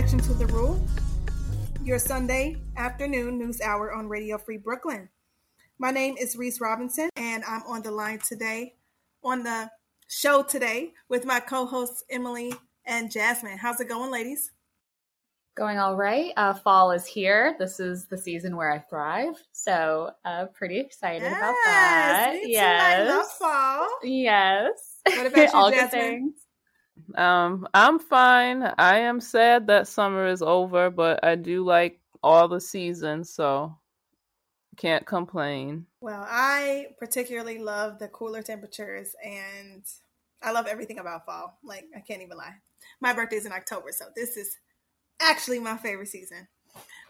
Objection to the Rule, your Sunday afternoon news hour on Radio Free Brooklyn. My name is Reese Robinson, and I'm on the line today, on the show today, with my co hosts Emily and Jasmine. How's it going, ladies? Going all right. Uh, fall is here. This is the season where I thrive. So, uh, pretty excited yes, about that. Me too. I love fall. Yes. What about you, Jasmine? Um, I'm fine. I am sad that summer is over, but I do like all the seasons, so can't complain. Well, I particularly love the cooler temperatures and I love everything about fall. Like, I can't even lie. My birthday's in October, so this is actually my favorite season.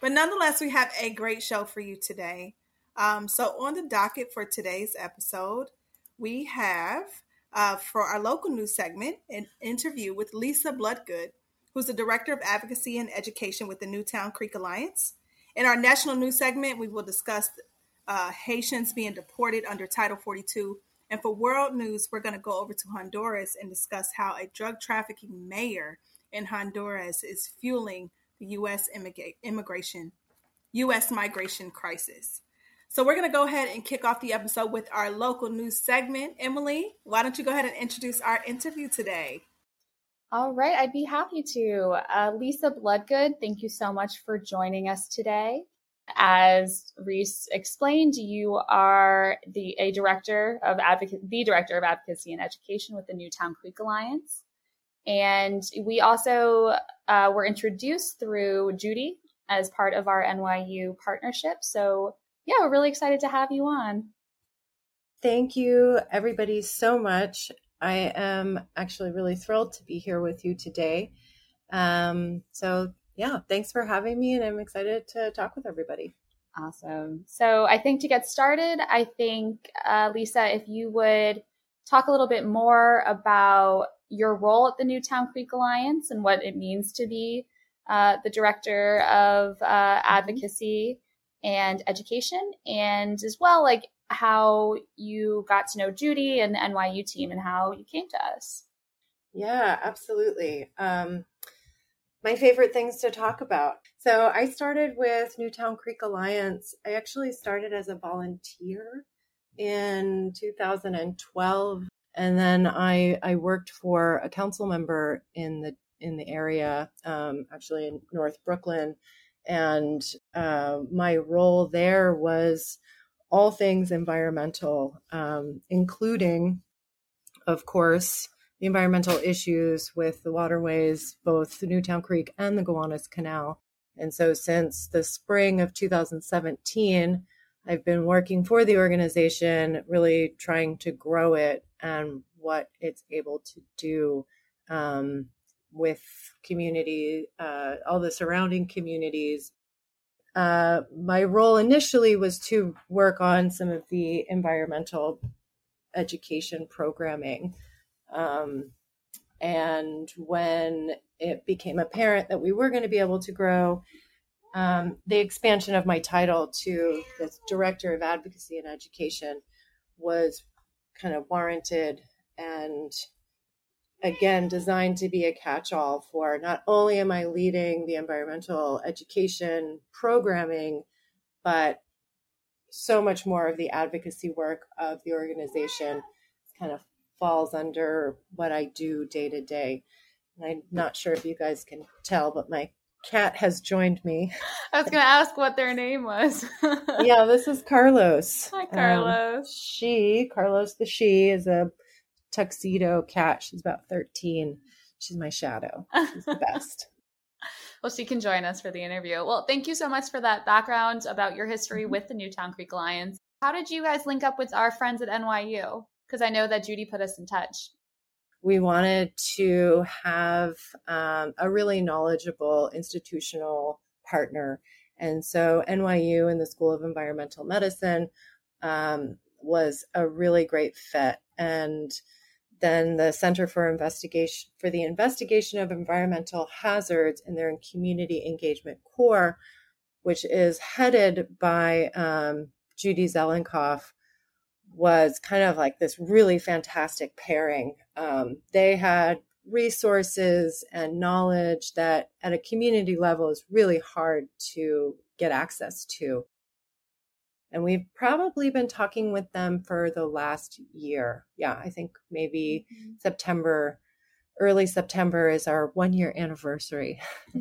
But nonetheless, we have a great show for you today. Um, so, on the docket for today's episode, we have uh, for our local news segment an interview with Lisa Bloodgood, who's the Director of Advocacy and Education with the Newtown Creek Alliance. In our national news segment, we will discuss uh, Haitians being deported under Title 42. And for world news, we're going to go over to Honduras and discuss how a drug trafficking mayor in Honduras is fueling the U.S. Immigra- immigration, U.S. migration crisis. So we're going to go ahead and kick off the episode with our local news segment. Emily, why don't you go ahead and introduce our interview today? All right, I'd be happy to. Uh, Lisa Bloodgood, thank you so much for joining us today. As Reese explained, you are the a director of advocate, the director of advocacy and education with the Newtown Creek Alliance, and we also uh, were introduced through Judy as part of our NYU partnership. So yeah, we're really excited to have you on. Thank you, everybody, so much. I am actually really thrilled to be here with you today. Um, so, yeah, thanks for having me, and I'm excited to talk with everybody. Awesome. So, I think to get started, I think, uh, Lisa, if you would talk a little bit more about your role at the Newtown Creek Alliance and what it means to be uh, the director of uh, advocacy and education, and as well, like how you got to know Judy and the NYU team and how you came to us. Yeah, absolutely. Um, my favorite things to talk about. So I started with Newtown Creek Alliance. I actually started as a volunteer in 2012, and then I I worked for a council member in the in the area, um, actually in North Brooklyn, and uh, my role there was all things environmental, um, including, of course, the environmental issues with the waterways, both the Newtown Creek and the Gowanus Canal. And so, since the spring of 2017, I've been working for the organization, really trying to grow it and what it's able to do um, with community, uh, all the surrounding communities, uh, my role initially was to work on some of the environmental education programming. Um, and when it became apparent that we were going to be able to grow, um, the expansion of my title to the Director of Advocacy and Education was kind of warranted and again designed to be a catch-all for not only am I leading the environmental education programming, but so much more of the advocacy work of the organization kind of falls under what I do day to day. I'm not sure if you guys can tell, but my cat has joined me. I was going to ask what their name was. yeah, this is Carlos. Hi, Carlos. Um, she, Carlos the she, is a tuxedo cat. She's about 13. She's my shadow. She's the best. well, she can join us for the interview. Well, thank you so much for that background about your history with the Newtown Creek Alliance. How did you guys link up with our friends at NYU? Because I know that Judy put us in touch. We wanted to have um, a really knowledgeable institutional partner. And so NYU and the School of Environmental Medicine um, was a really great fit. And then the Center for Investigation for the Investigation of Environmental Hazards in their community engagement core, which is headed by um, Judy Zelikoff, was kind of like this really fantastic pairing. Um, they had resources and knowledge that at a community level is really hard to get access to. And we've probably been talking with them for the last year. Yeah, I think maybe mm-hmm. September, early September is our one year anniversary.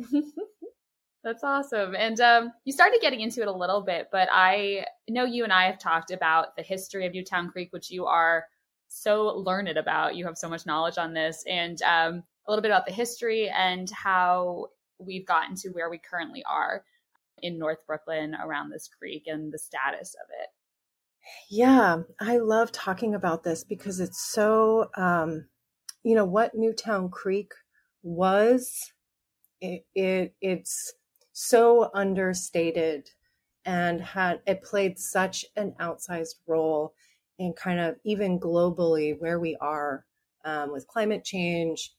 That's awesome. And um, you started getting into it a little bit, but I know you and I have talked about the history of Newtown Creek, which you are so learned about. You have so much knowledge on this, and um, a little bit about the history and how we've gotten to where we currently are in North Brooklyn around this creek and the status of it. Yeah, I love talking about this because it's so, um, you know, what Newtown Creek was. It, it it's so understated and had it played such an outsized role in kind of even globally where we are um, with climate change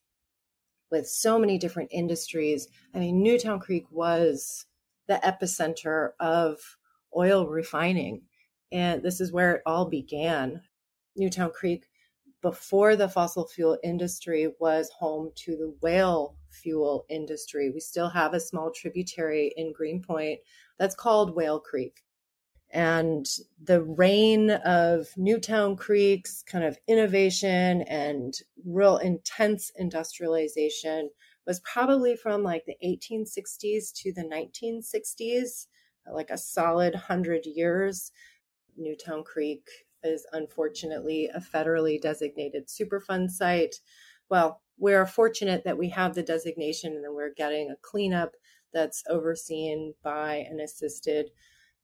with so many different industries i mean newtown creek was the epicenter of oil refining. And this is where it all began. Newtown Creek, before the fossil fuel industry, was home to the whale fuel industry. We still have a small tributary in Greenpoint that's called Whale Creek. And the reign of Newtown Creek's kind of innovation and real intense industrialization was probably from like the 1860s to the 1960s, like a solid 100 years. Newtown Creek is unfortunately a federally designated Superfund site. Well, we're fortunate that we have the designation and then we're getting a cleanup that's overseen by and assisted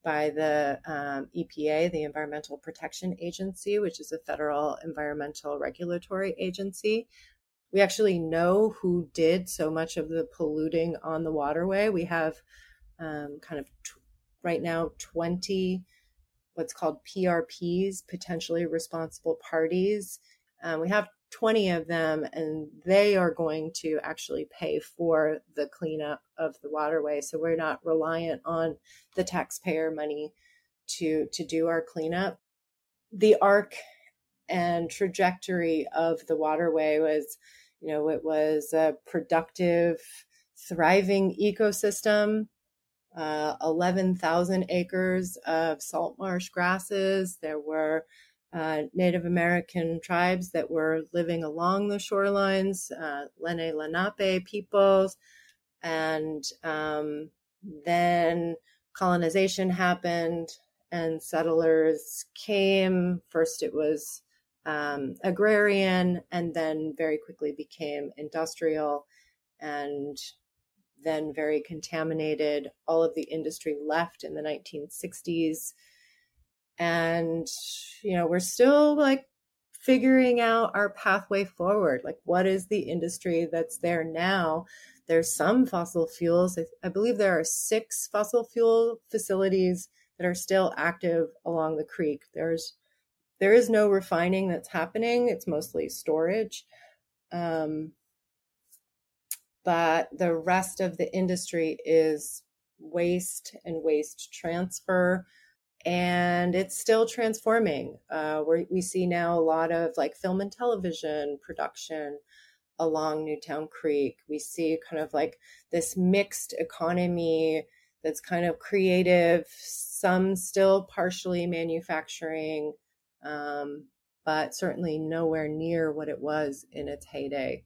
by the um, EPA, the Environmental Protection Agency, which is a federal environmental regulatory agency. We actually know who did so much of the polluting on the waterway. We have um, kind of t- right now 20 what's called PRPs, potentially responsible parties. Um, we have 20 of them, and they are going to actually pay for the cleanup of the waterway. So we're not reliant on the taxpayer money to to do our cleanup. The arc and trajectory of the waterway was, you know, it was a productive, thriving ecosystem. Uh, 11,000 acres of salt marsh grasses. There were uh, Native American tribes that were living along the shorelines, uh, Lenni Lenape peoples. And um, then colonization happened and settlers came. First, it was um, agrarian and then very quickly became industrial and then very contaminated. All of the industry left in the 1960s. And, you know, we're still like figuring out our pathway forward. Like, what is the industry that's there now? There's some fossil fuels. I, I believe there are six fossil fuel facilities that are still active along the creek. There's there is no refining that's happening. It's mostly storage. Um, but the rest of the industry is waste and waste transfer. And it's still transforming. Uh, we see now a lot of like film and television production along Newtown Creek. We see kind of like this mixed economy that's kind of creative, some still partially manufacturing, um, but certainly nowhere near what it was in its heyday.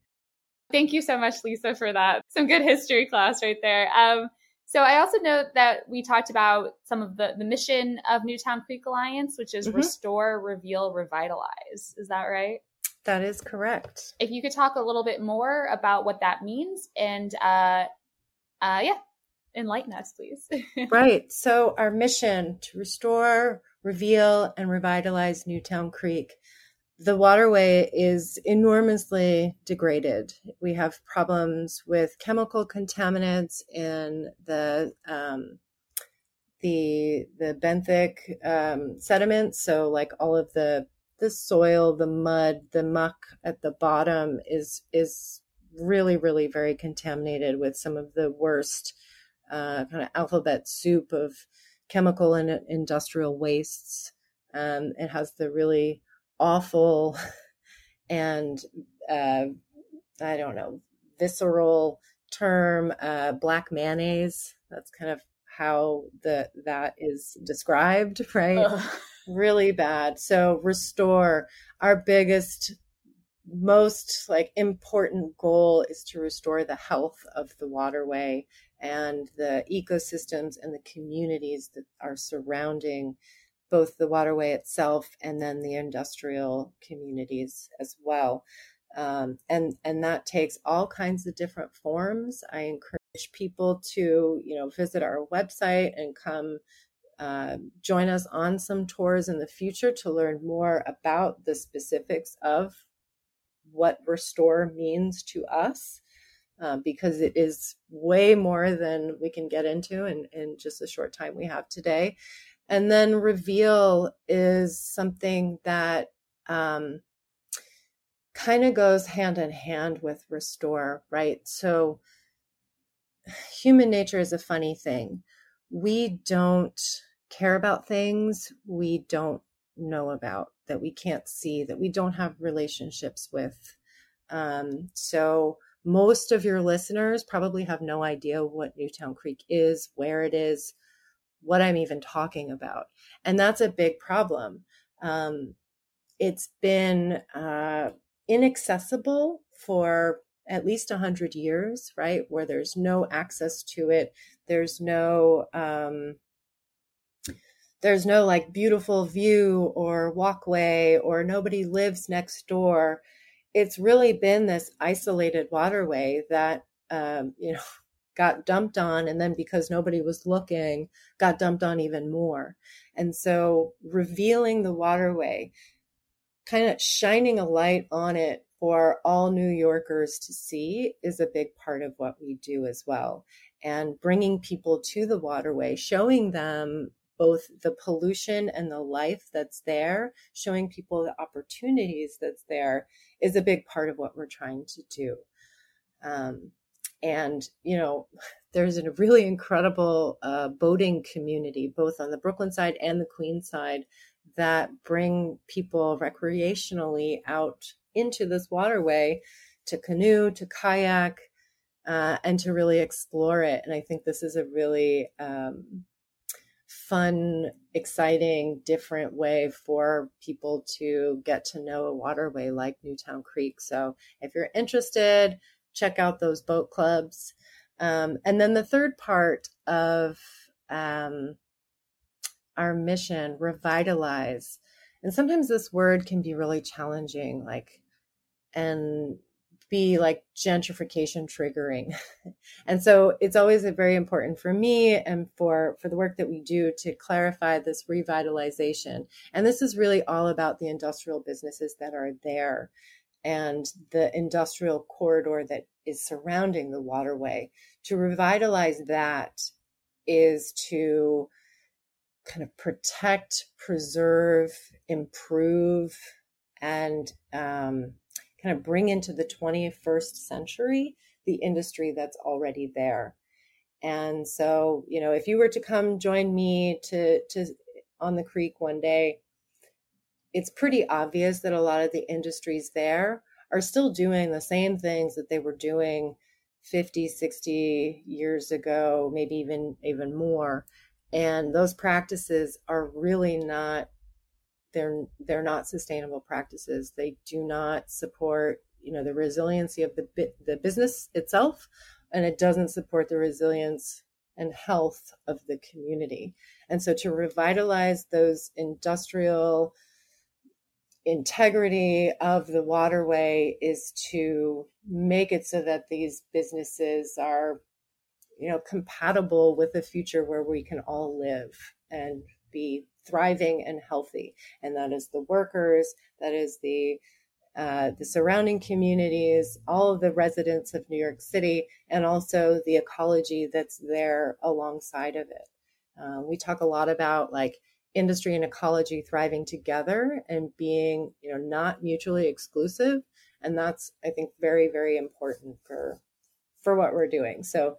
Thank you so much, Lisa, for that. Some good history class right there. Um, so I also know that we talked about some of the, the mission of Newtown Creek Alliance, which is mm-hmm. restore, reveal, revitalize. Is that right? That is correct. If you could talk a little bit more about what that means and uh, uh, yeah, enlighten us, please. right. So our mission to restore, reveal and revitalize Newtown Creek. The waterway is enormously degraded. We have problems with chemical contaminants in the um, the the benthic um, sediments. So, like all of the the soil, the mud, the muck at the bottom is is really, really very contaminated with some of the worst uh, kind of alphabet soup of chemical and industrial wastes. Um, it has the really awful and uh, I don't know, visceral term, uh, black mayonnaise. That's kind of how the that is described, right? Ugh. Really bad. So restore our biggest most like important goal is to restore the health of the waterway and the ecosystems and the communities that are surrounding both the waterway itself and then the industrial communities as well. Um, and and that takes all kinds of different forms. I encourage people to you know visit our website and come uh, join us on some tours in the future to learn more about the specifics of what restore means to us. Uh, because it is way more than we can get into in, in just the short time we have today. And then reveal is something that um, kind of goes hand in hand with restore, right? So human nature is a funny thing. We don't care about things we don't know about, that we can't see, that we don't have relationships with. Um, so most of your listeners probably have no idea what Newtown Creek is, where it is, what I'm even talking about. And that's a big problem. Um, it's been uh, inaccessible for at least 100 years, right? Where there's no access to it. There's no, um, there's no like beautiful view or walkway or nobody lives next door. It's really been this isolated waterway that, um, you know, got dumped on and then because nobody was looking got dumped on even more and so revealing the waterway kind of shining a light on it for all new yorkers to see is a big part of what we do as well and bringing people to the waterway showing them both the pollution and the life that's there showing people the opportunities that's there is a big part of what we're trying to do um, and, you know, there's a really incredible uh, boating community, both on the Brooklyn side and the Queens side, that bring people recreationally out into this waterway to canoe, to kayak, uh, and to really explore it. And I think this is a really um, fun, exciting, different way for people to get to know a waterway like Newtown Creek. So if you're interested, check out those boat clubs. Um, and then the third part of um, our mission, revitalize. And sometimes this word can be really challenging, like, and be like gentrification triggering. and so it's always very important for me and for, for the work that we do to clarify this revitalization. And this is really all about the industrial businesses that are there and the industrial corridor that is surrounding the waterway. To revitalize that is to kind of protect, preserve, improve, and um, kind of bring into the 21st century the industry that's already there. And so, you know, if you were to come join me to to on the creek one day, it's pretty obvious that a lot of the industries there are still doing the same things that they were doing 50 60 years ago maybe even even more and those practices are really not they're they're not sustainable practices. They do not support you know the resiliency of the the business itself and it doesn't support the resilience and health of the community. And so to revitalize those industrial integrity of the waterway is to make it so that these businesses are you know compatible with a future where we can all live and be thriving and healthy. And that is the workers that is the uh, the surrounding communities all of the residents of new york city and also the ecology that's there alongside of it. Um, we talk a lot about like industry and ecology thriving together and being you know not mutually exclusive. And that's i think very very important for for what we're doing. So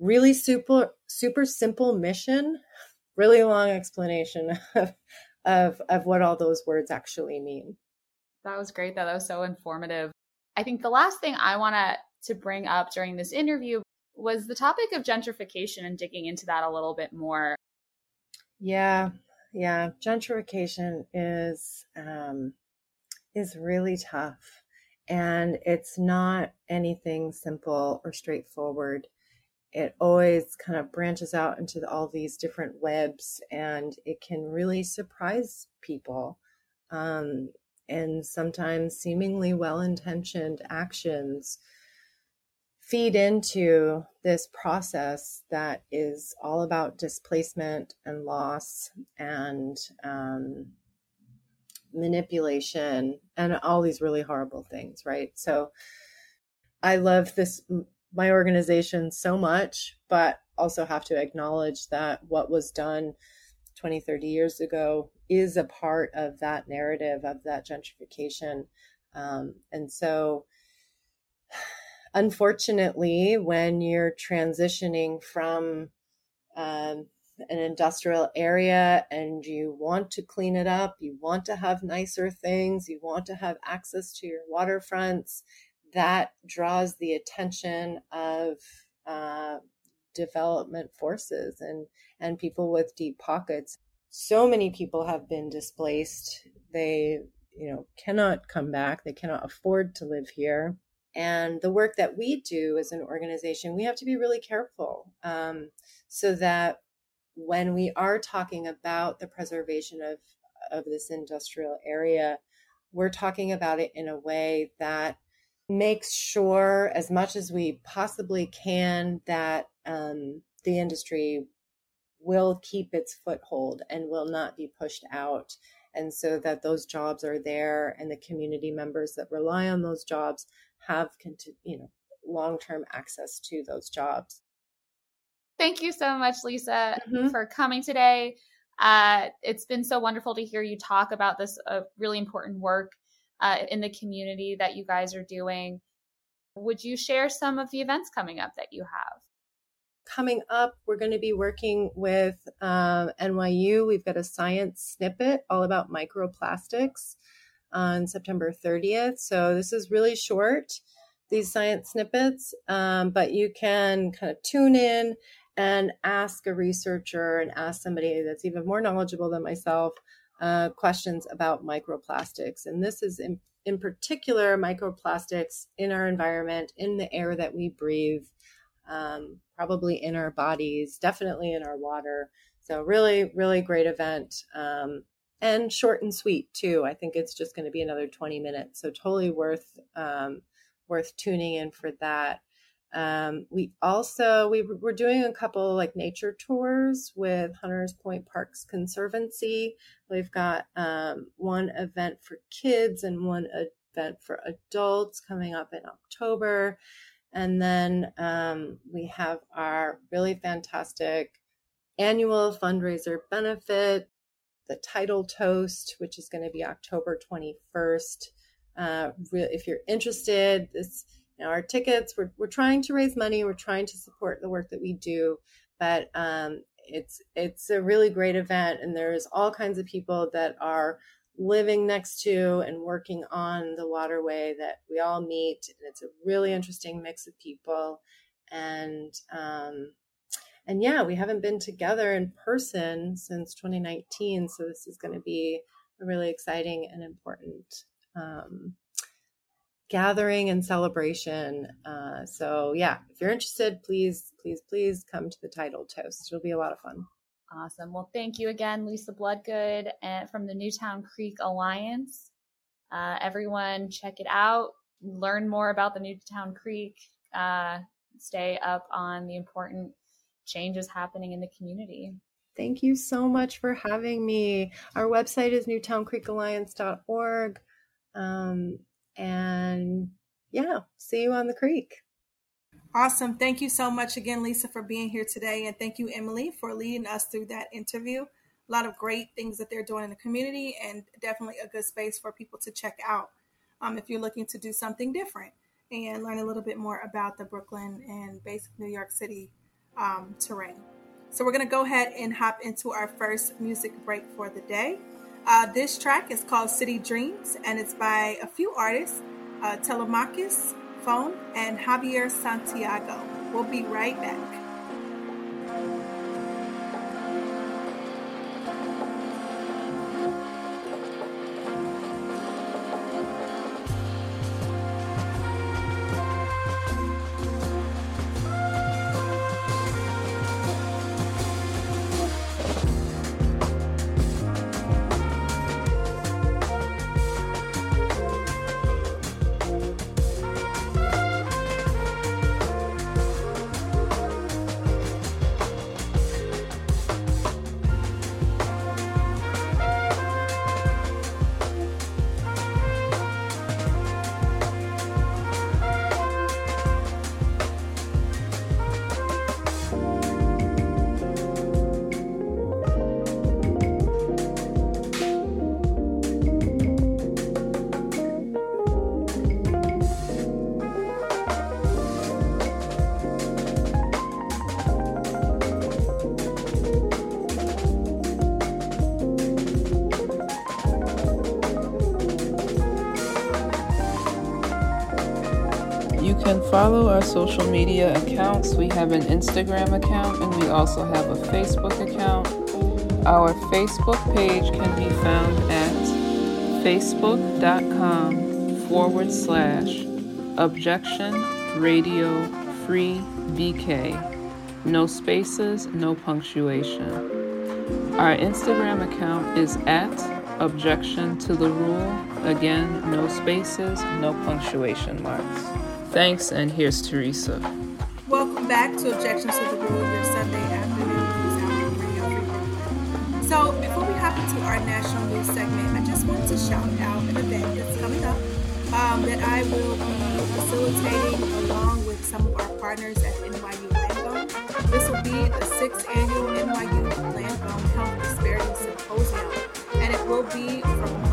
really super super simple mission really long explanation of of, of what all those words actually mean that was great though. that was so informative I think the last thing I want to to bring up during this interview was the topic of gentrification and digging into that a little bit more. Yeah, yeah, gentrification is um, is really tough, and it's not anything simple or straightforward. It always kind of branches out into all these different webs, and it can really surprise people. Um, and sometimes seemingly well intentioned actions feed into this process that is all about displacement and loss and um, manipulation and all these really horrible things, right? So I love this, my organization so much, but also have to acknowledge that what was done 20, 30 years ago is a part of that narrative of that gentrification. Um, and so, unfortunately, when you're transitioning from um, an industrial area and you want to clean it up, you want to have nicer things, you want to have access to your waterfronts, that draws the attention of uh, development forces and and people with deep pockets. So many people have been displaced. They, you know, cannot come back. They cannot afford to live here. And the work that we do as an organization, we have to be really careful um, so that when we are talking about the preservation of, of this industrial area, we're talking about it in a way that makes sure, as much as we possibly can, that um, the industry will keep its foothold and will not be pushed out. And so that those jobs are there and the community members that rely on those jobs have, you know, long-term access to those jobs. Thank you so much, Lisa, mm-hmm. for coming today. Uh, it's been so wonderful to hear you talk about this uh, really important work uh, in the community that you guys are doing. Would you share some of the events coming up that you have? Coming up, we're going to be working with um, NYU. We've got a science snippet all about microplastics on September 30th. So this is really short, these science snippets, um, but you can kind of tune in and ask a researcher and ask somebody that's even more knowledgeable than myself uh, questions about microplastics. And this is in, in particular microplastics in our environment, in the air that we breathe, um, probably in our bodies, definitely in our water. So, really, really great event. Um, and short and sweet too. I think it's just going to be another 20 minutes. So, totally worth um, worth tuning in for that. Um, we also we we're doing a couple like nature tours with Hunters Point Parks Conservancy. We've got um, one event for kids and one event for adults coming up in October, and then um, we have our really fantastic annual fundraiser benefit, the Tidal Toast, which is going to be October twenty first. Uh, if you're interested, this know, our tickets, we're, we're trying to raise money. We're trying to support the work that we do, but um, it's it's a really great event, and there's all kinds of people that are living next to and working on the waterway that we all meet, and it's a really interesting mix of people, and um, and yeah, we haven't been together in person since 2019, so this is going to be a really exciting and important um, gathering and celebration. Uh, so yeah, if you're interested, please, please, please come to the Tidal Toast. It'll be a lot of fun. Awesome. Well, thank you again, Lisa Bloodgood and from the Newtown Creek Alliance. Uh, everyone, check it out. Learn more about the Newtown Creek. Uh, stay up on the important changes happening in the community. Thank you so much for having me. Our website is newtowncreekalliance.org. Um, and yeah, see you on the creek. Awesome. Thank you so much again, Lisa, for being here today. And thank you, Emily, for leading us through that interview. A lot of great things that they're doing in the community and definitely a good space for people to check out um, if you're looking to do something different and learn a little bit more about the Brooklyn and basic New York City um, terrain. So we're going to go ahead and hop into our first music break for the day. Uh, this track is called City Dreams, and it's by a few artists. uh, Telemakis Phone and Javier Santiago. We'll be right back. Follow our social media accounts. We have an Instagram account and we also have a Facebook account. Our Facebook page can be found at facebook.com forward slash objection radio free BK. No spaces, no punctuation. Our Instagram account is at objection to the rule. Again, no spaces, no punctuation marks. Thanks, and here's Teresa. Welcome back to Objections to the Rule, your Sunday afternoon news radio So, before we hop into our national news segment, I just want to shout out an event that's coming up um, that I will be facilitating along with some of our partners at NYU Langone. This will be the sixth annual NYU Langone Health Disparity Symposium, and it will be from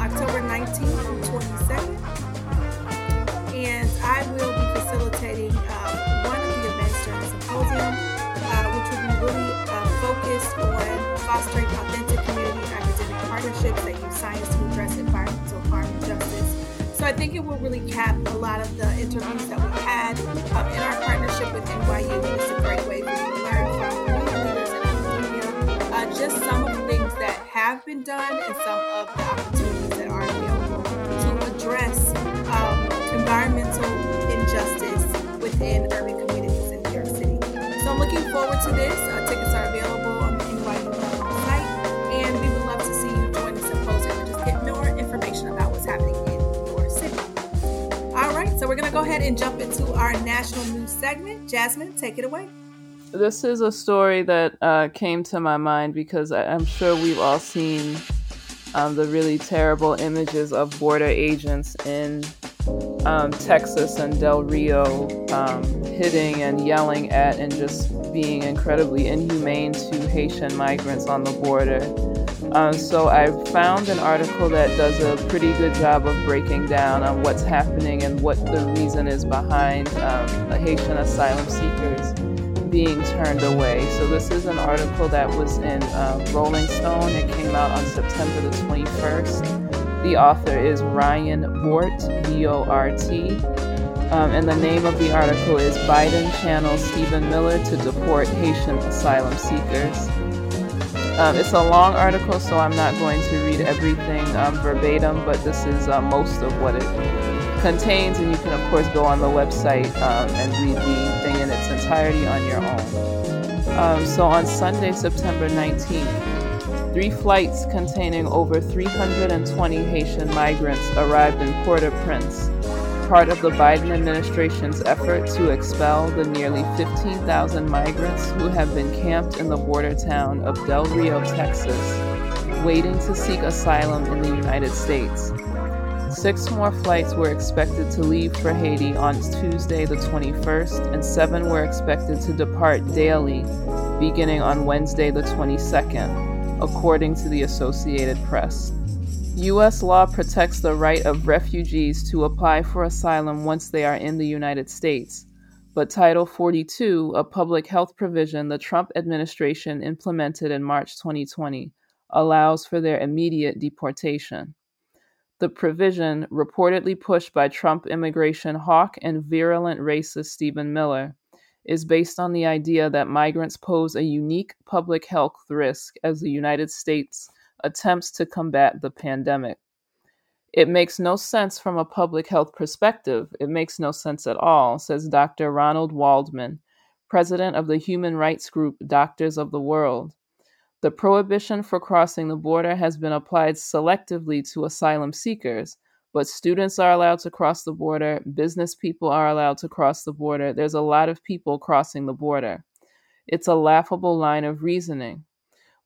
fostering authentic community academic partnerships that use science to address environmental harm and justice. So I think it will really cap a lot of the interviews that we had um, in our partnership with NYU. It's a great way for you to learn from leaders in uh, just some of the things that have been done and some of the opportunities that are available to address um, environmental injustice within urban communities in New York City. So I'm looking forward to this. Uh, tickets are available going to go ahead and jump into our national news segment. Jasmine, take it away. This is a story that uh, came to my mind because I'm sure we've all seen um, the really terrible images of border agents in um, Texas and Del Rio um, hitting and yelling at and just being incredibly inhumane to Haitian migrants on the border. Um, so I found an article that does a pretty good job of breaking down on what's happening and what the reason is behind um, Haitian asylum seekers being turned away. So this is an article that was in uh, Rolling Stone. It came out on September the 21st. The author is Ryan Bort, B O R T. Um, and the name of the article is Biden Channels Stephen Miller to Deport Haitian Asylum Seekers. Um, it's a long article, so I'm not going to read everything um, verbatim, but this is uh, most of what it contains. And you can, of course, go on the website um, and read the thing in its entirety on your own. Um, so on Sunday, September 19th, Three flights containing over 320 Haitian migrants arrived in Port au Prince, part of the Biden administration's effort to expel the nearly 15,000 migrants who have been camped in the border town of Del Rio, Texas, waiting to seek asylum in the United States. Six more flights were expected to leave for Haiti on Tuesday, the 21st, and seven were expected to depart daily beginning on Wednesday, the 22nd according to the Associated Press. U.S. law protects the right of refugees to apply for asylum once they are in the United States, but Title 42, a public health provision the Trump administration implemented in March 2020, allows for their immediate deportation. The provision, reportedly pushed by Trump immigration hawk and virulent racist Stephen Miller, is based on the idea that migrants pose a unique public health risk as the United States attempts to combat the pandemic. It makes no sense from a public health perspective. It makes no sense at all, says Dr. Ronald Waldman, president of the human rights group Doctors of the World. The prohibition for crossing the border has been applied selectively to asylum seekers, but students are allowed to cross the border, business people are allowed to cross the border. There's a lot of people crossing the border. It's a laughable line of reasoning.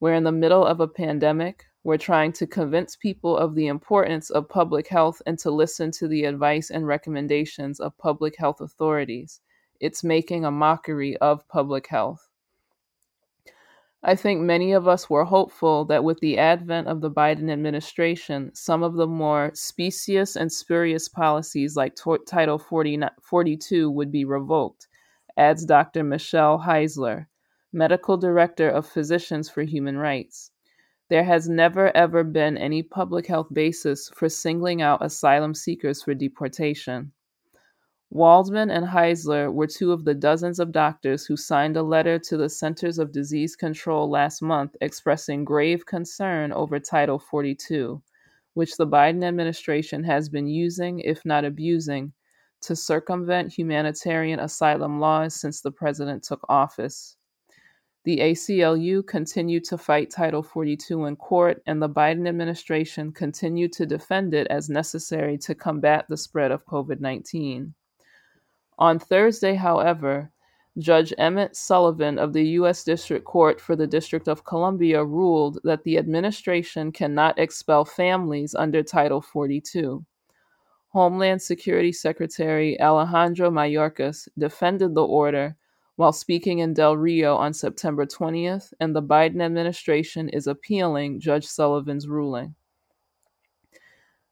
We're in the middle of a pandemic. We're trying to convince people of the importance of public health and to listen to the advice and recommendations of public health authorities. It's making a mockery of public health. I think many of us were hopeful that with the advent of the Biden administration, some of the more specious and spurious policies like to- Title 40, 42 would be revoked, adds Dr. Michelle Heisler, medical director of Physicians for Human Rights. There has never ever been any public health basis for singling out asylum seekers for deportation. Waldman and Heisler were two of the dozens of doctors who signed a letter to the Centers of Disease Control last month expressing grave concern over Title 42, which the Biden administration has been using, if not abusing, to circumvent humanitarian asylum laws since the president took office. The ACLU continued to fight Title 42 in court, and the Biden administration continued to defend it as necessary to combat the spread of COVID 19. On Thursday, however, Judge Emmett Sullivan of the U.S. District Court for the District of Columbia ruled that the administration cannot expel families under Title 42. Homeland Security Secretary Alejandro Mayorkas defended the order while speaking in Del Rio on September 20th, and the Biden administration is appealing Judge Sullivan's ruling.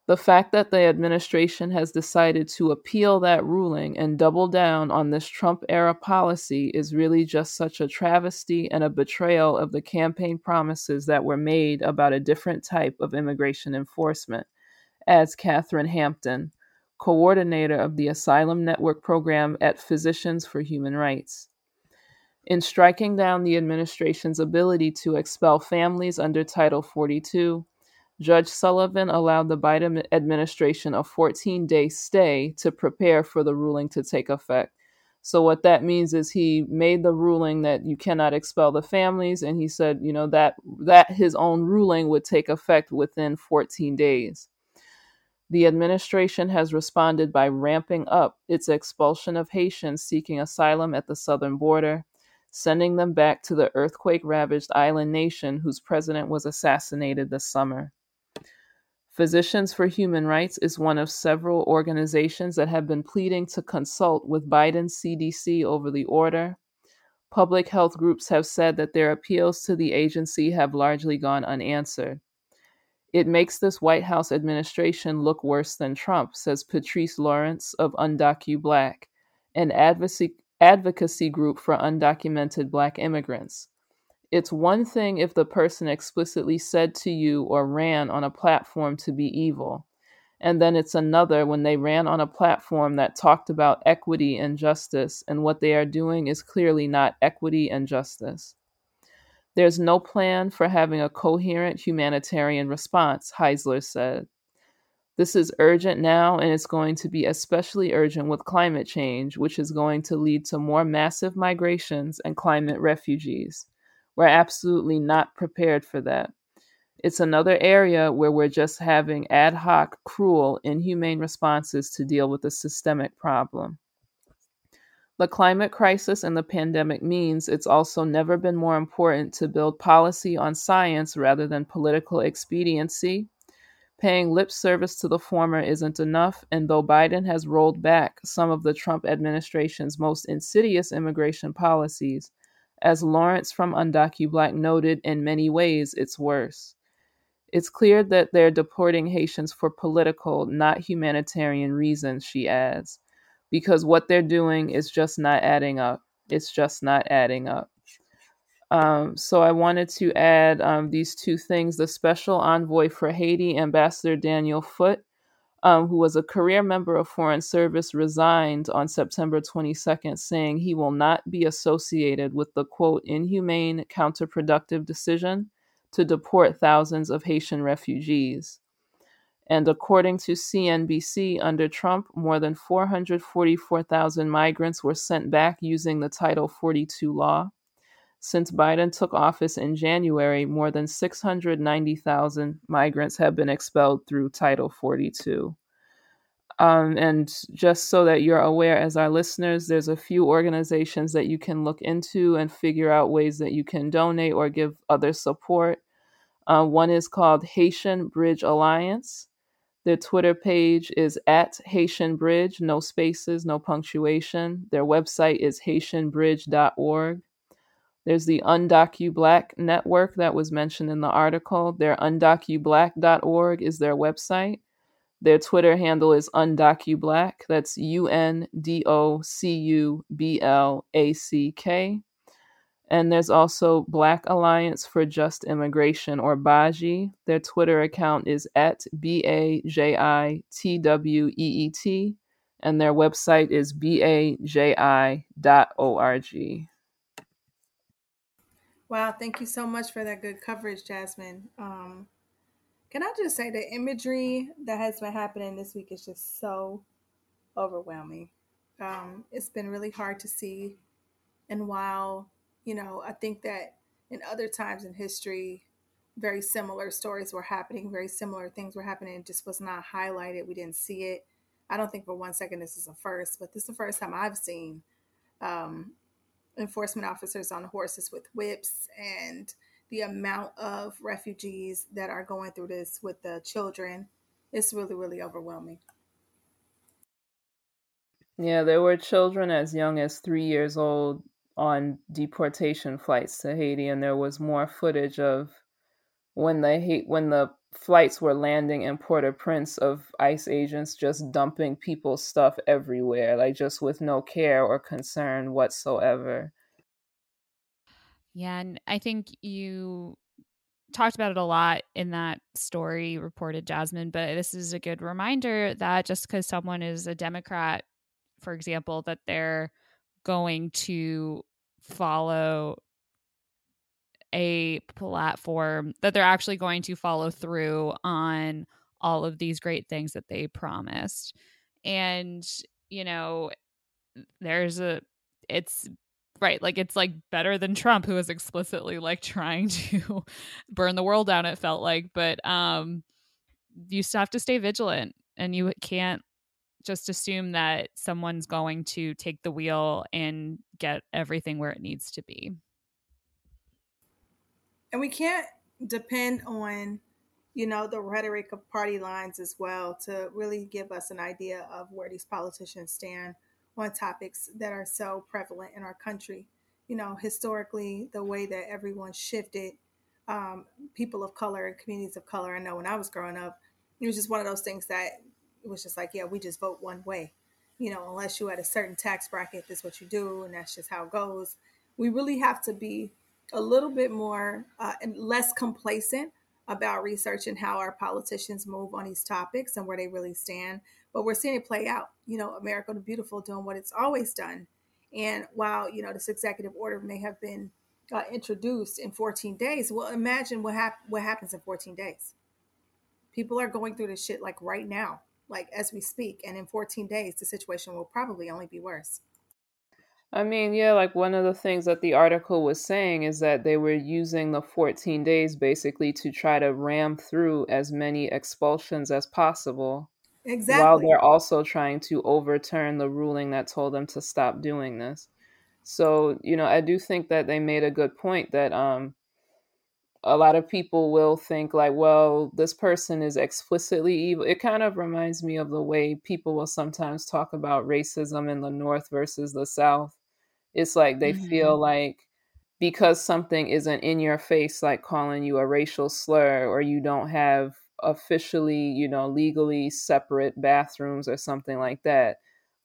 The fact that the administration has decided to appeal that ruling and double down on this Trump era policy is really just such a travesty and a betrayal of the campaign promises that were made about a different type of immigration enforcement, adds Kathryn Hampton, coordinator of the Asylum Network program at Physicians for Human Rights. In striking down the administration's ability to expel families under Title 42, Judge Sullivan allowed the Biden administration a 14 day stay to prepare for the ruling to take effect. So, what that means is he made the ruling that you cannot expel the families, and he said, you know, that, that his own ruling would take effect within 14 days. The administration has responded by ramping up its expulsion of Haitians seeking asylum at the southern border, sending them back to the earthquake ravaged island nation whose president was assassinated this summer. Physicians for Human Rights is one of several organizations that have been pleading to consult with Biden's CDC over the order. Public health groups have said that their appeals to the agency have largely gone unanswered. It makes this White House administration look worse than Trump, says Patrice Lawrence of Undocu Black, an advocacy, advocacy group for undocumented Black immigrants. It's one thing if the person explicitly said to you or ran on a platform to be evil. And then it's another when they ran on a platform that talked about equity and justice, and what they are doing is clearly not equity and justice. There's no plan for having a coherent humanitarian response, Heisler said. This is urgent now, and it's going to be especially urgent with climate change, which is going to lead to more massive migrations and climate refugees. We're absolutely not prepared for that. It's another area where we're just having ad hoc, cruel, inhumane responses to deal with a systemic problem. The climate crisis and the pandemic means it's also never been more important to build policy on science rather than political expediency. Paying lip service to the former isn't enough, and though Biden has rolled back some of the Trump administration's most insidious immigration policies, as Lawrence from Undocu Black noted, in many ways, it's worse. It's clear that they're deporting Haitians for political, not humanitarian reasons, she adds, because what they're doing is just not adding up. It's just not adding up. Um, so I wanted to add um, these two things. The special envoy for Haiti, Ambassador Daniel Foote, um, who was a career member of Foreign Service, resigned on September 22nd, saying he will not be associated with the quote, inhumane, counterproductive decision to deport thousands of Haitian refugees. And according to CNBC, under Trump, more than 444,000 migrants were sent back using the Title 42 law. Since Biden took office in January, more than 690,000 migrants have been expelled through Title 42. Um, and just so that you're aware, as our listeners, there's a few organizations that you can look into and figure out ways that you can donate or give other support. Uh, one is called Haitian Bridge Alliance. Their Twitter page is at Haitian Bridge, no spaces, no punctuation. Their website is haitianbridge.org. There's the UndocuBlack network that was mentioned in the article. Their undocublack.org is their website. Their Twitter handle is UndocuBlack. That's U N D O C U B L A C K. And there's also Black Alliance for Just Immigration, or BAJI. Their Twitter account is at B A J I T W E E T, and their website is baji.org. Wow, thank you so much for that good coverage, Jasmine. Um, can I just say the imagery that has been happening this week is just so overwhelming. Um, it's been really hard to see. And while, you know, I think that in other times in history, very similar stories were happening, very similar things were happening. It just was not highlighted. We didn't see it. I don't think for one second this is a first, but this is the first time I've seen um, enforcement officers on horses with whips and the amount of refugees that are going through this with the children it's really really overwhelming. Yeah there were children as young as three years old on deportation flights to haiti and there was more footage of when the hate when the flights were landing in Port-au-Prince of ICE agents just dumping people's stuff everywhere, like just with no care or concern whatsoever. Yeah, and I think you talked about it a lot in that story reported Jasmine, but this is a good reminder that just because someone is a Democrat, for example, that they're going to follow a platform that they're actually going to follow through on all of these great things that they promised. And, you know, there's a, it's right. Like, it's like better than Trump, who was explicitly like trying to burn the world down, it felt like. But, um, you still have to stay vigilant and you can't just assume that someone's going to take the wheel and get everything where it needs to be and we can't depend on you know the rhetoric of party lines as well to really give us an idea of where these politicians stand on topics that are so prevalent in our country. You know historically the way that everyone shifted um, people of color and communities of color. I know when i was growing up it was just one of those things that it was just like yeah we just vote one way. You know unless you had a certain tax bracket that's what you do and that's just how it goes. We really have to be a little bit more uh, and less complacent about research and how our politicians move on these topics and where they really stand. But we're seeing it play out. You know, America the Beautiful doing what it's always done. And while, you know, this executive order may have been uh, introduced in 14 days, well, imagine what, hap- what happens in 14 days. People are going through this shit like right now, like as we speak. And in 14 days, the situation will probably only be worse. I mean, yeah, like one of the things that the article was saying is that they were using the 14 days basically to try to ram through as many expulsions as possible. Exactly. While they're also trying to overturn the ruling that told them to stop doing this. So, you know, I do think that they made a good point that um a lot of people will think like, well, this person is explicitly evil. It kind of reminds me of the way people will sometimes talk about racism in the North versus the South it's like they mm-hmm. feel like because something isn't in your face, like calling you a racial slur, or you don't have officially, you know, legally separate bathrooms or something like that,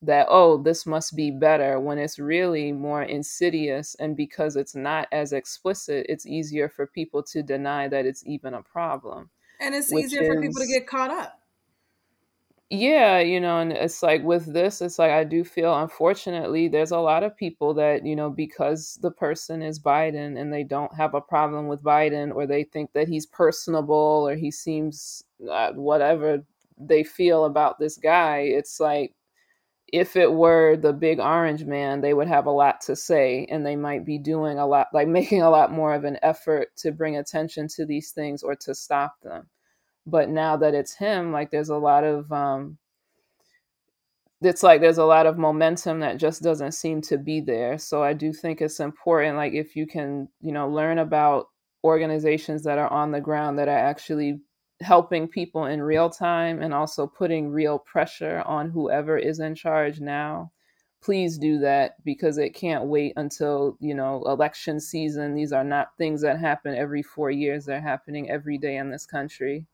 that, oh, this must be better when it's really more insidious. And because it's not as explicit, it's easier for people to deny that it's even a problem. And it's easier is, for people to get caught up. Yeah, you know, and it's like with this, it's like I do feel unfortunately there's a lot of people that, you know, because the person is Biden and they don't have a problem with Biden or they think that he's personable or he seems uh, whatever they feel about this guy, it's like if it were the big orange man, they would have a lot to say and they might be doing a lot, like making a lot more of an effort to bring attention to these things or to stop them but now that it's him like there's a lot of um it's like there's a lot of momentum that just doesn't seem to be there. So i do think it's important like if you can you know learn about organizations that are on the ground that are actually helping people in real time and also putting real pressure on whoever is in charge now please do that because it can't wait until you know election season. These are not things that happen every 4 years. They're happening every day in this country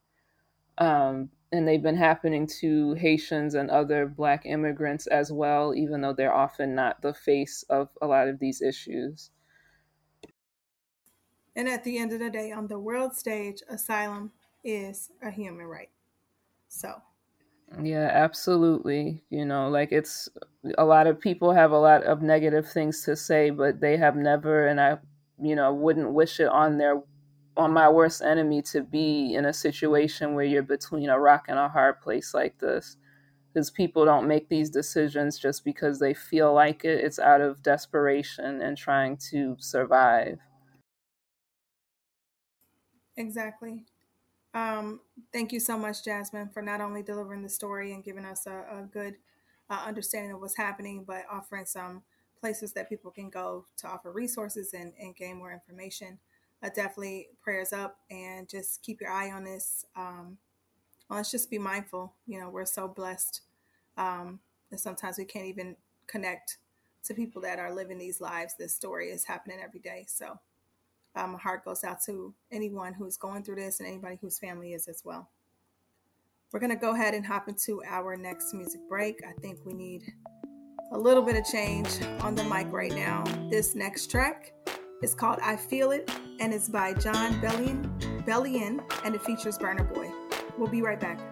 um, and they've been happening to Haitians and other Black immigrants as well, even though they're often not the face of a lot of these issues. And at the end of the day, on the world stage, asylum is a human right. So. Yeah, absolutely. You know, like it's a lot of people have a lot of negative things to say, but they have never, and I, you know, wouldn't wish it on their on my worst enemy to be in a situation where you're between a rock and a hard place like this. Because people don't make these decisions just because they feel like it. It's out of desperation and trying to survive. Exactly. Um, thank you so much jasmine for not only delivering the story and giving us a, a good uh, understanding of what's happening but offering some places that people can go to offer resources and, and gain more information definitely prayers up and just keep your eye on this. Um, well, let's just be mindful. You know, we're so blessed um, sometimes we can't even connect to people that are living these lives. This story is happening every day. So um, my heart goes out to anyone who's going through this and anybody whose family is as well. We're going to go ahead and hop into our next music break. I think we need a little bit of change on the mic right now. This next track is called I Feel It and it's by John Bellion, Bellion and it features Burna Boy. We'll be right back.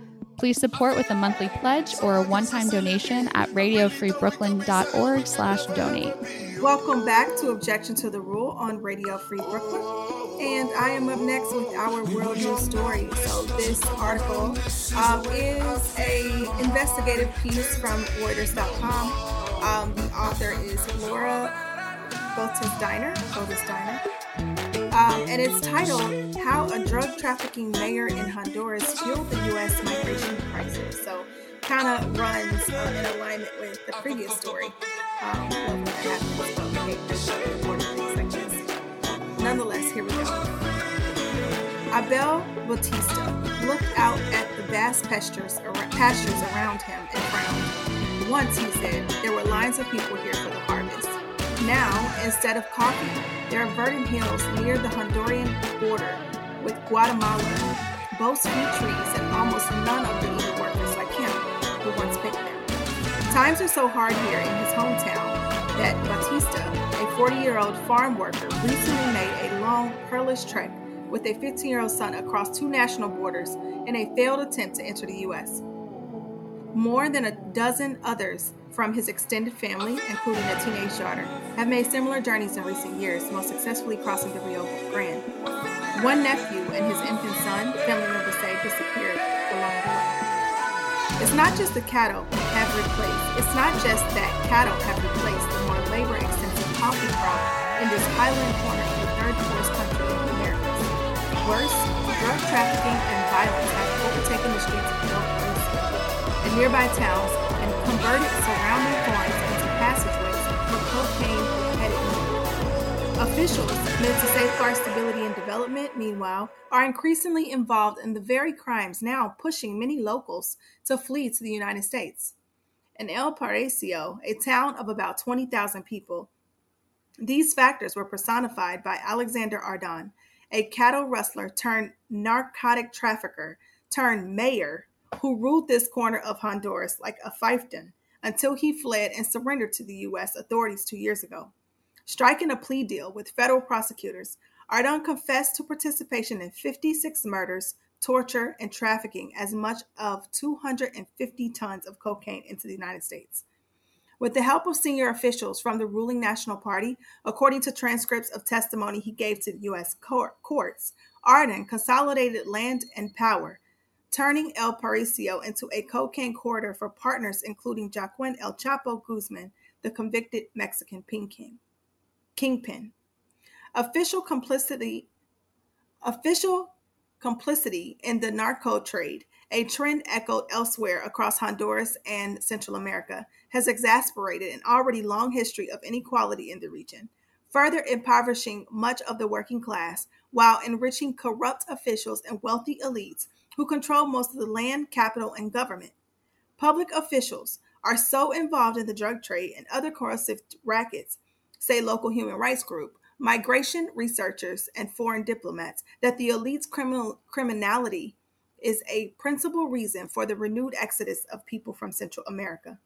Please support with a monthly pledge or a one-time donation at radiofreebrooklyn.org slash donate. Welcome back to Objection to the Rule on Radio Free Brooklyn. And I am up next with our world news story. So this article um, is a investigative piece from Reuters.com. Um, the author is Laura Gottesdiener. Botis Diner. Um, and it's titled How a Drug Trafficking Mayor in Honduras Fueled the U.S. Migration Crisis. So, kind of runs uh, in alignment with the previous story. Um, Nonetheless, here we go. Abel Bautista looked out at the vast pastures, pastures around him and frowned. Once, he said, there were lines of people here for the harvest. Now, instead of coffee, there are verdant hills near the Honduran border with Guatemala, boast few trees and almost none of the workers like him. who once picked them. Times are so hard here in his hometown that Bautista, a 40 year old farm worker, recently made a long, perilous trek with a 15 year old son across two national borders in a failed attempt to enter the U.S. More than a dozen others from his extended family, including a teenage daughter, have made similar journeys in recent years, most successfully crossing the Rio Grande. One nephew and his infant son, family members say, disappeared along the way. It's not just the cattle have replaced, it's not just that cattle have replaced the more labor intensive coffee crop in this highland corner of the third poorest country in the Americas. Worse, drug trafficking and violence have overtaken the streets of North and nearby towns and converted surrounding farms into passageways for cocaine headed Officials meant to safeguard stability and development, meanwhile, are increasingly involved in the very crimes now pushing many locals to flee to the United States. In El Paraiso, a town of about 20,000 people, these factors were personified by Alexander Ardon, a cattle rustler turned narcotic trafficker turned mayor who ruled this corner of Honduras like a fiefdom until he fled and surrendered to the U.S. authorities two years ago. Striking a plea deal with federal prosecutors, Ardon confessed to participation in 56 murders, torture, and trafficking as much of 250 tons of cocaine into the United States. With the help of senior officials from the ruling National Party, according to transcripts of testimony he gave to the U.S. courts, Ardon consolidated land and power, turning El Paraiso into a cocaine corridor for partners including Joaquin El Chapo Guzman, the convicted Mexican king, kingpin. Official complicity official complicity in the narco trade, a trend echoed elsewhere across Honduras and Central America, has exasperated an already long history of inequality in the region, further impoverishing much of the working class while enriching corrupt officials and wealthy elites who control most of the land, capital, and government. Public officials are so involved in the drug trade and other corrosive rackets, say local human rights group, migration researchers, and foreign diplomats, that the elite's criminal criminality is a principal reason for the renewed exodus of people from Central America.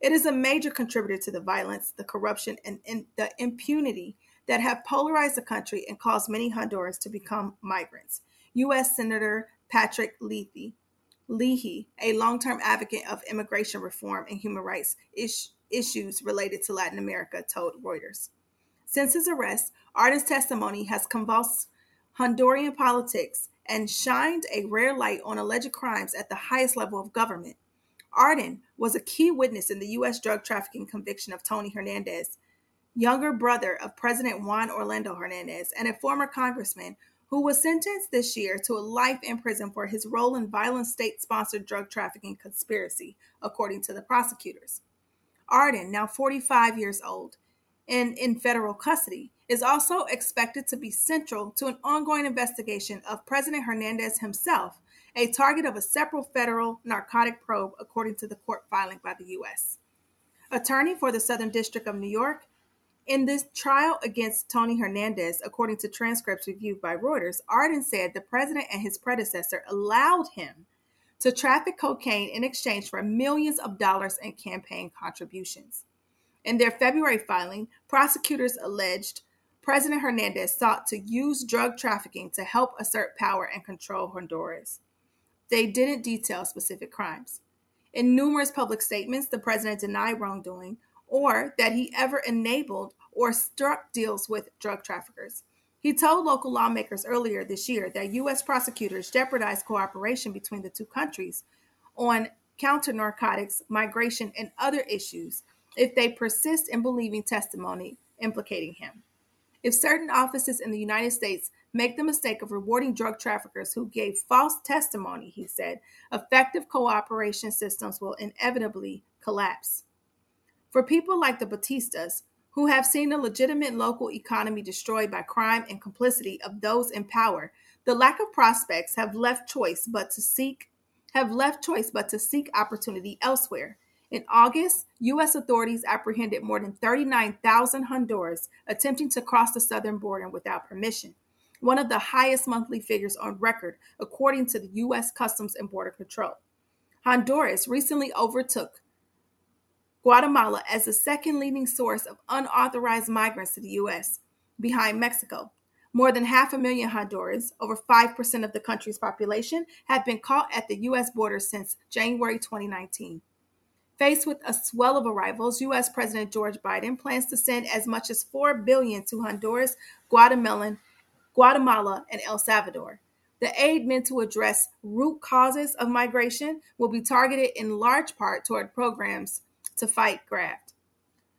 It is a major contributor to the violence, the corruption, and, and the impunity that have polarized the country and caused many Hondurans to become migrants. U.S. Senator Patrick Leahy, Leahy a long term advocate of immigration reform and human rights is- issues related to Latin America, told Reuters. Since his arrest, Ardon's testimony has convulsed Honduran politics and shined a rare light on alleged crimes at the highest level of government. Ardon was a key witness in the U.S. drug trafficking conviction of Tony Hernandez, younger brother of President Juan Orlando Hernandez, and a former congressman who was sentenced this year to a life in prison for his role in violent state sponsored drug trafficking conspiracy, according to the prosecutors. Ardon, now 45 years old and in federal custody, is also expected to be central to an ongoing investigation of President Hernandez himself, a target of a separate federal narcotic probe, according to the court filing by the U.S. Attorney for the Southern District of New York, in this trial against Tony Hernandez, according to transcripts reviewed by Reuters, Ardon said the president and his predecessor allowed him to traffic cocaine in exchange for millions of dollars in campaign contributions. In their February filing, prosecutors alleged President Hernandez sought to use drug trafficking to help assert power and control Honduras. They didn't detail specific crimes. In numerous public statements, the president denied wrongdoing, or that he ever enabled or struck deals with drug traffickers. He told local lawmakers earlier this year that U.S. prosecutors jeopardize cooperation between the two countries on counter narcotics, migration, and other issues if they persist in believing testimony implicating him. If certain offices in the United States make the mistake of rewarding drug traffickers who gave false testimony, he said, effective cooperation systems will inevitably collapse. For people like the Bautistas, who have seen a legitimate local economy destroyed by crime and complicity of those in power, the lack of prospects have left choice but to seek have left choice but to seek opportunity elsewhere. In August, U.S. authorities apprehended more than 39,000 Hondurans attempting to cross the southern border without permission, one of the highest monthly figures on record, according to the U.S. Customs and Border Control. Honduras recently overtook Guatemala as the second leading source of unauthorized migrants to the U.S., behind Mexico. More than half a million Hondurans, over 5% of the country's population, have been caught at the U.S. border since January 2019. Faced with a swell of arrivals, U.S. President George Biden plans to send as much as 4 billion to Honduras, Guatemala, Guatemala, and El Salvador. The aid meant to address root causes of migration will be targeted in large part toward programs to fight graft.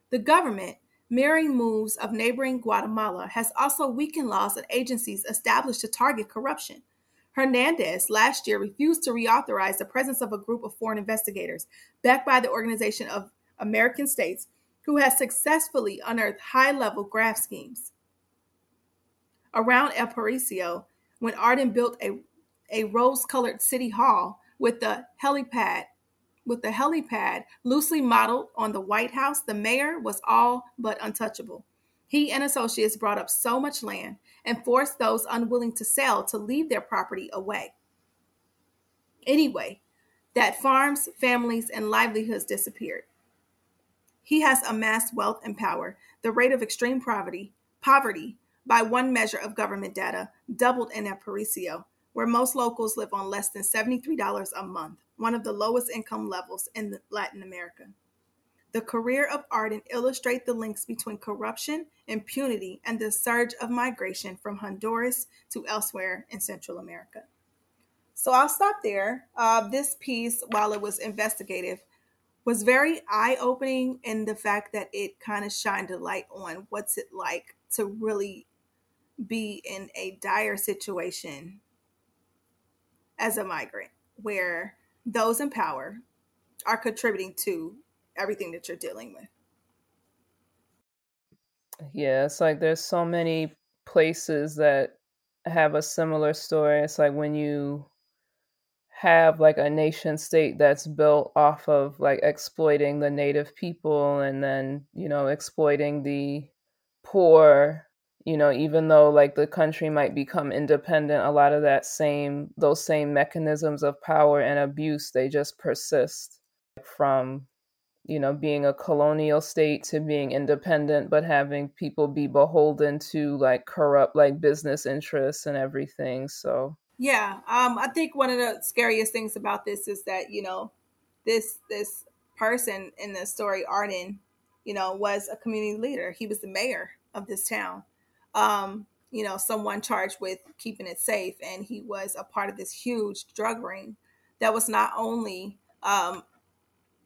The government, mirroring moves of neighboring Guatemala, has also weakened laws and agencies established to target corruption. Hernandez last year refused to reauthorize the presence of a group of foreign investigators, backed by the Organization of American States, who has successfully unearthed high level graft schemes. Around El Paraiso, when Ardon built a, a rose colored city hall with the helipad with the helipad loosely modeled on the White House, the mayor was all but untouchable. He and associates brought up so much land and forced those unwilling to sell to leave their property away. Anyway, that farms, families, and livelihoods disappeared. He has amassed wealth and power. The rate of extreme poverty, poverty by one measure of government data, doubled in Paraiso, where most locals live on less than $73 a month, one of the lowest income levels in Latin America. The career of Ardon illustrates the links between corruption, impunity, and the surge of migration from Honduras to elsewhere in Central America. So I'll stop there. Uh, this piece, while it was investigative, was very eye opening in the fact that it kind of shined a light on what's it like to really be in a dire situation as a migrant where those in power are contributing to everything that you're dealing with. Yeah, it's like there's so many places that have a similar story. It's like when you have like a nation state that's built off of like exploiting the native people and then, you know, exploiting the poor you know even though like the country might become independent a lot of that same those same mechanisms of power and abuse they just persist from you know being a colonial state to being independent but having people be beholden to like corrupt like business interests and everything so. Yeah um i think one of the scariest things about this is that you know this this person in the story Ardon you know was a community leader. He was the mayor of this town um, you know, someone charged with keeping it safe. And he was a part of this huge drug ring that was not only um,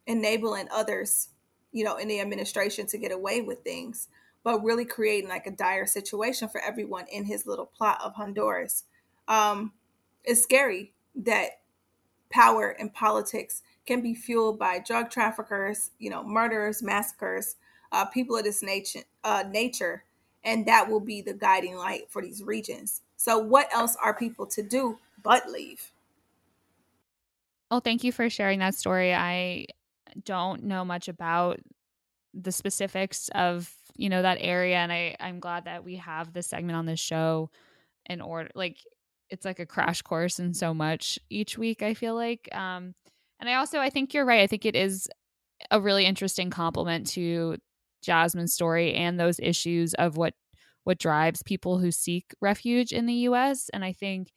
enabling others, you know, in the administration to get away with things, but really creating like a dire situation for everyone in his little plot of Honduras. Um, it's scary that power and politics can be fueled by drug traffickers, you know, murders, massacres, uh, people of this nature, uh, nature and that will be the guiding light for these regions. So, what else are people to do but leave? Well, thank you for sharing that story. I don't know much about the specifics of you know that area, and I I'm glad that we have this segment on this show in order like it's like a crash course in so much each week. I feel like, um, and I also I think you're right. I think it is a really interesting compliment to Jasmine's story and those issues of what what drives people who seek refuge in the US and I think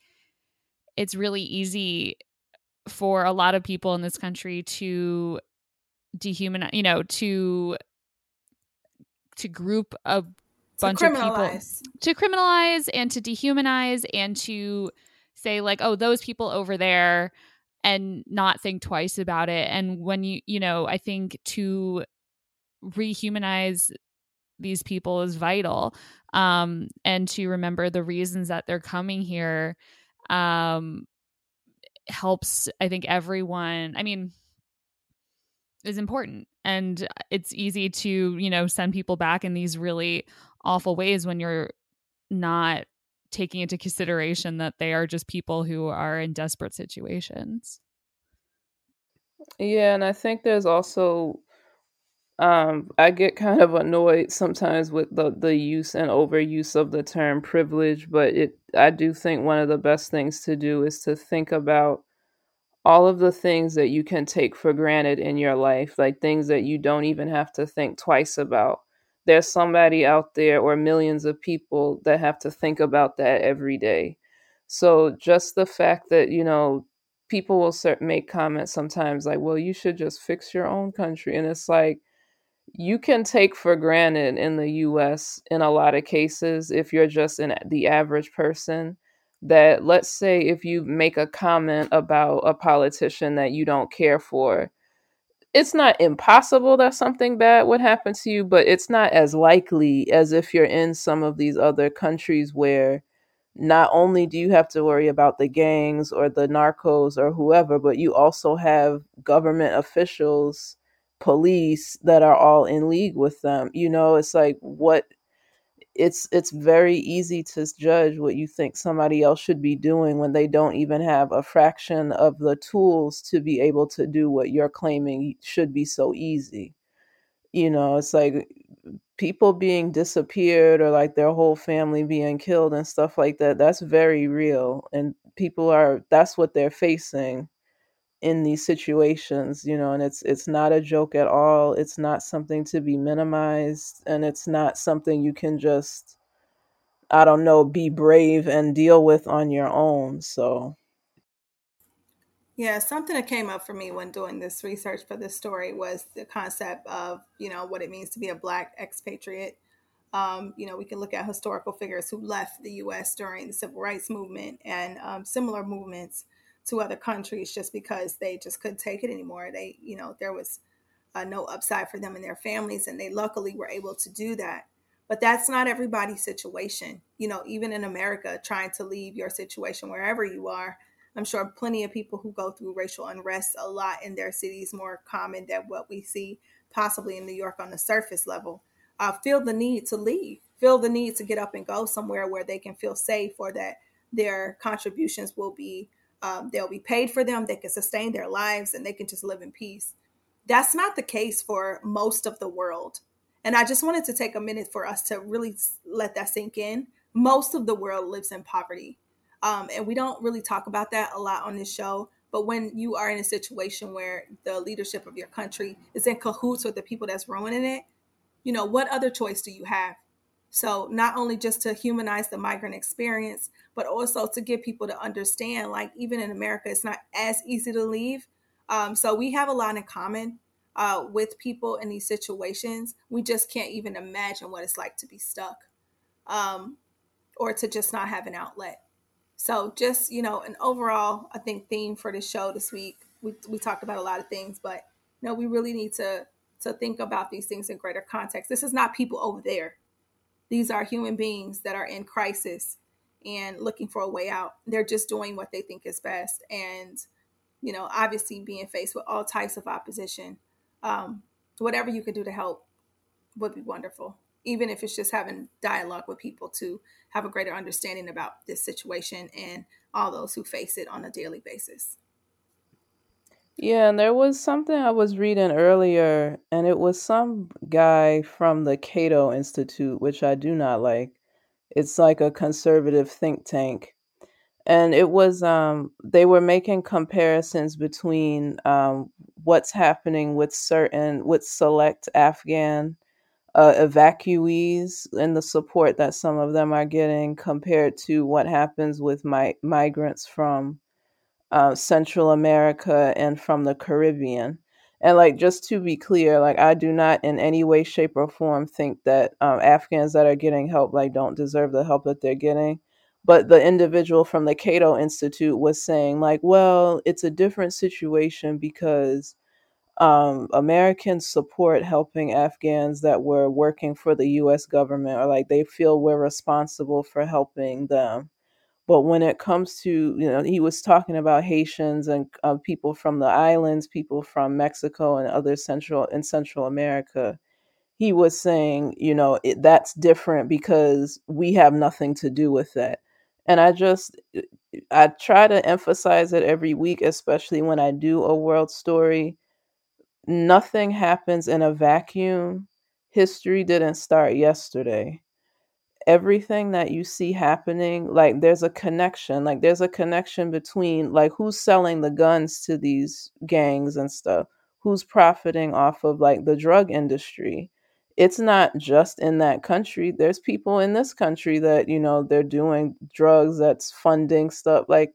it's really easy for a lot of people in this country to dehumanize, you know, to to group a bunch of people to criminalize and to dehumanize and to say like oh those people over there and not think twice about it. And when you you know i think to rehumanize these people is vital um, and to remember the reasons that they're coming here um, helps i think everyone i mean is important. And it's easy to you know send people back in these really awful ways when you're not taking into consideration that they are just people who are in desperate situations. Yeah and i think there's also um, I get kind of annoyed sometimes with the, the use and overuse of the term privilege, but it I do think one of the best things to do is to think about all of the things that you can take for granted in your life, like things that you don't even have to think twice about. There's somebody out there or millions of people that have to think about that every day. So just the fact that, you know, people will make comments sometimes like, well, you should just fix your own country. And it's like, you can take for granted in the US in a lot of cases if you're just an, the average person that let's say if you make a comment about a politician that you don't care for it's not impossible that something bad would happen to you but it's not as likely as if you're in some of these other countries where not only do you have to worry about the gangs or the narcos or whoever but you also have government officials police that are all in league with them you know it's like what it's it's very easy to judge what you think somebody else should be doing when they don't even have a fraction of the tools to be able to do what you're claiming should be so easy. You know it's like people being disappeared or like their whole family being killed and stuff like that that's very real and people are that's what they're facing in these situations you know and it's it's not a joke at all it's not something to be minimized and it's not something you can just i don't know be brave and deal with on your own so yeah something that came up for me when doing this research for this story was the concept of you know what it means to be a black expatriate um, you know, we can look at historical figures who left the U.S. during the civil rights movement and um, similar movements to other countries just because they just couldn't take it anymore. They, you know, there was uh, no upside for them and their families, and they luckily were able to do that. But that's not everybody's situation. You know, even in America, trying to leave your situation wherever you are, I'm sure plenty of people who go through racial unrest a lot in their cities, more common than what we see possibly in New York on the surface level, uh, feel the need to leave, feel the need to get up and go somewhere where they can feel safe or that their contributions will be um, they'll be paid for them, they can sustain their lives, and they can just live in peace. That's not the case for most of the world. And I just wanted to take a minute for us to really let that sink in. Most of the world lives in poverty. Um, and we don't really talk about that a lot on this show. But when you are in a situation where the leadership of your country is in cahoots with the people that's ruining it, you know, what other choice do you have? So, not only just to humanize the migrant experience, but also to get people to understand, like, even in America, it's not as easy to leave. Um, so, we have a lot in common uh, with people in these situations. We just can't even imagine what it's like to be stuck um, or to just not have an outlet. So, just, you know, an overall, I think, theme for the show this week, we, we talked about a lot of things, but, you know, we really need to to think about these things in greater context. This is not people over there these are human beings that are in crisis and looking for a way out. They're just doing what they think is best. And, you know, obviously being faced with all types of opposition, um, whatever you can do to help would be wonderful. Even if it's just having dialogue with people to have a greater understanding about this situation and all those who face it on a daily basis. Yeah, and there was something I was reading earlier, and it was some guy from the Cato Institute, which I do not like. It's like a conservative think tank. And it was um they were making comparisons between um what's happening with certain with select Afghan uh, evacuees and the support that some of them are getting compared to what happens with my migrants from uh, Central America and from the Caribbean. And like just to be clear, like I do not in any way, shape, or form think that um, Afghans that are getting help like don't deserve the help that they're getting. But the individual from the Cato Institute was saying like, well, it's a different situation because um, Americans support helping Afghans that were working for the U.S. government, or like they feel we're responsible for helping them. But when it comes to, you know, he was talking about Haitians and uh, people from the islands, people from Mexico and other Central and Central America. He was saying, you know, it, that's different because we have nothing to do with that. And I just, I try to emphasize it every week, especially when I do a world story. Nothing happens in a vacuum. History didn't start yesterday everything that you see happening like there's a connection like there's a connection between like who's selling the guns to these gangs and stuff who's profiting off of like the drug industry. It's not just in that country there's people in this country that you know they're doing drugs that's funding stuff like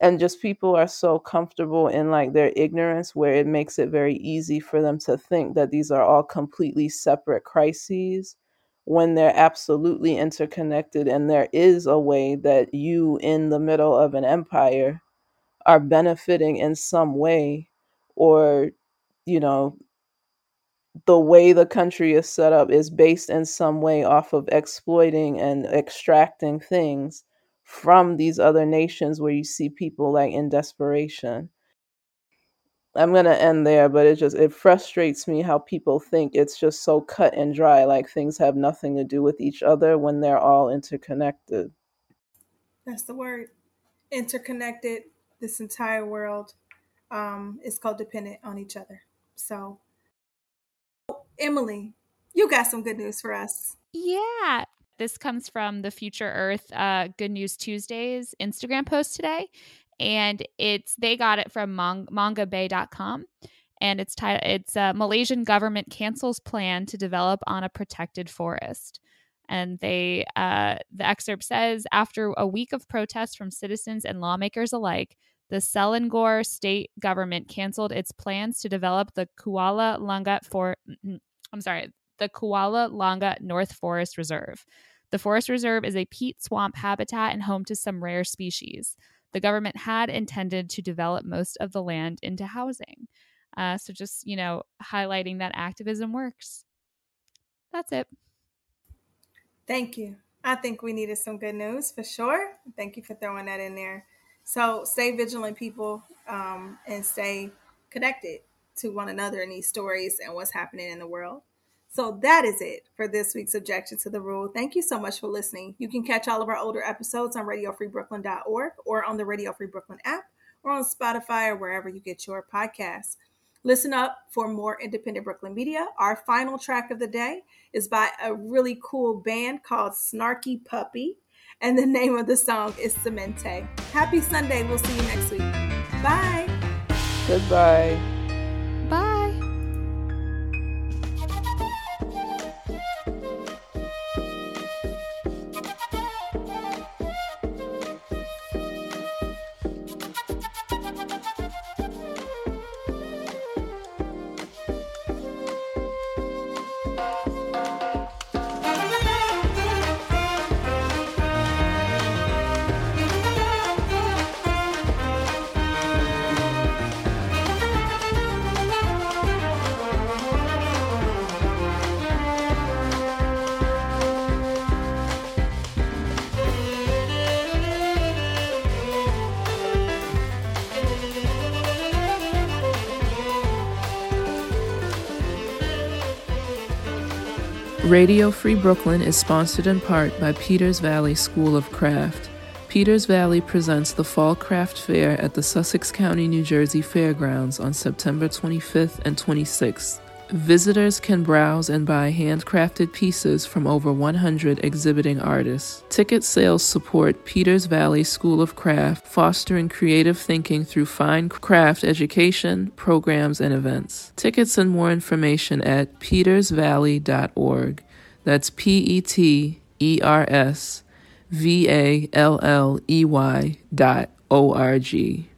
and just people are so comfortable in like their ignorance where it makes it very easy for them to think that these are all completely separate crises when they're absolutely interconnected and there is a way that you in the middle of an empire are benefiting in some way or you know the way the country is set up is based in some way off of exploiting and extracting things from these other nations where you see people like in desperation. I'm going to end there, but it just it frustrates me how people think it's just so cut and dry like things have nothing to do with each other when they're all interconnected. That's the word. Interconnected. This entire world um, is codependent on each other. So, Emily, you got some good news for us. Yeah. This comes from the Future Earth uh, Good News Tuesdays Instagram post today. And it's they got it from Mong- mongabay.com. And it's titled it's uh, Malaysian government cancels plan to develop on a protected forest. And they uh, the excerpt says after a week of protests from citizens and lawmakers alike, the Selangor state government canceled its plans to develop the Kuala Langat for I'm sorry, the Kuala Langat North Forest Reserve. The forest reserve is a peat swamp habitat and home to some rare species. The government had intended to develop most of the land into housing. Uh, so just, you know, highlighting that activism works. That's it. Thank you. I think we needed some good news for sure. Thank you for throwing that in there. So stay vigilant, people, um, and stay connected to one another in these stories and what's happening in the world. So that is it for this week's Objection to the Rule. Thank you so much for listening. You can catch all of our older episodes on radiofreebrooklyn.org or on the Radio Free Brooklyn app or on Spotify or wherever you get your podcasts. Listen up for more independent Brooklyn media. Our final track of the day is by a really cool band called Snarky Puppy, and the name of the song is Semente. Happy Sunday. We'll see you next week. Bye. Goodbye. Radio Free Brooklyn is sponsored in part by Peters Valley School of Craft. Peters Valley presents the Fall Craft Fair at the Sussex County, New Jersey Fairgrounds on September 25th and 26th. Visitors can browse and buy handcrafted pieces from over 100 exhibiting artists. Ticket sales support Peters Valley School of Craft, fostering creative thinking through fine craft education, programs, and events. Tickets and more information at petersvalley.org. That's P E T E R S V A L L E Y dot O R G.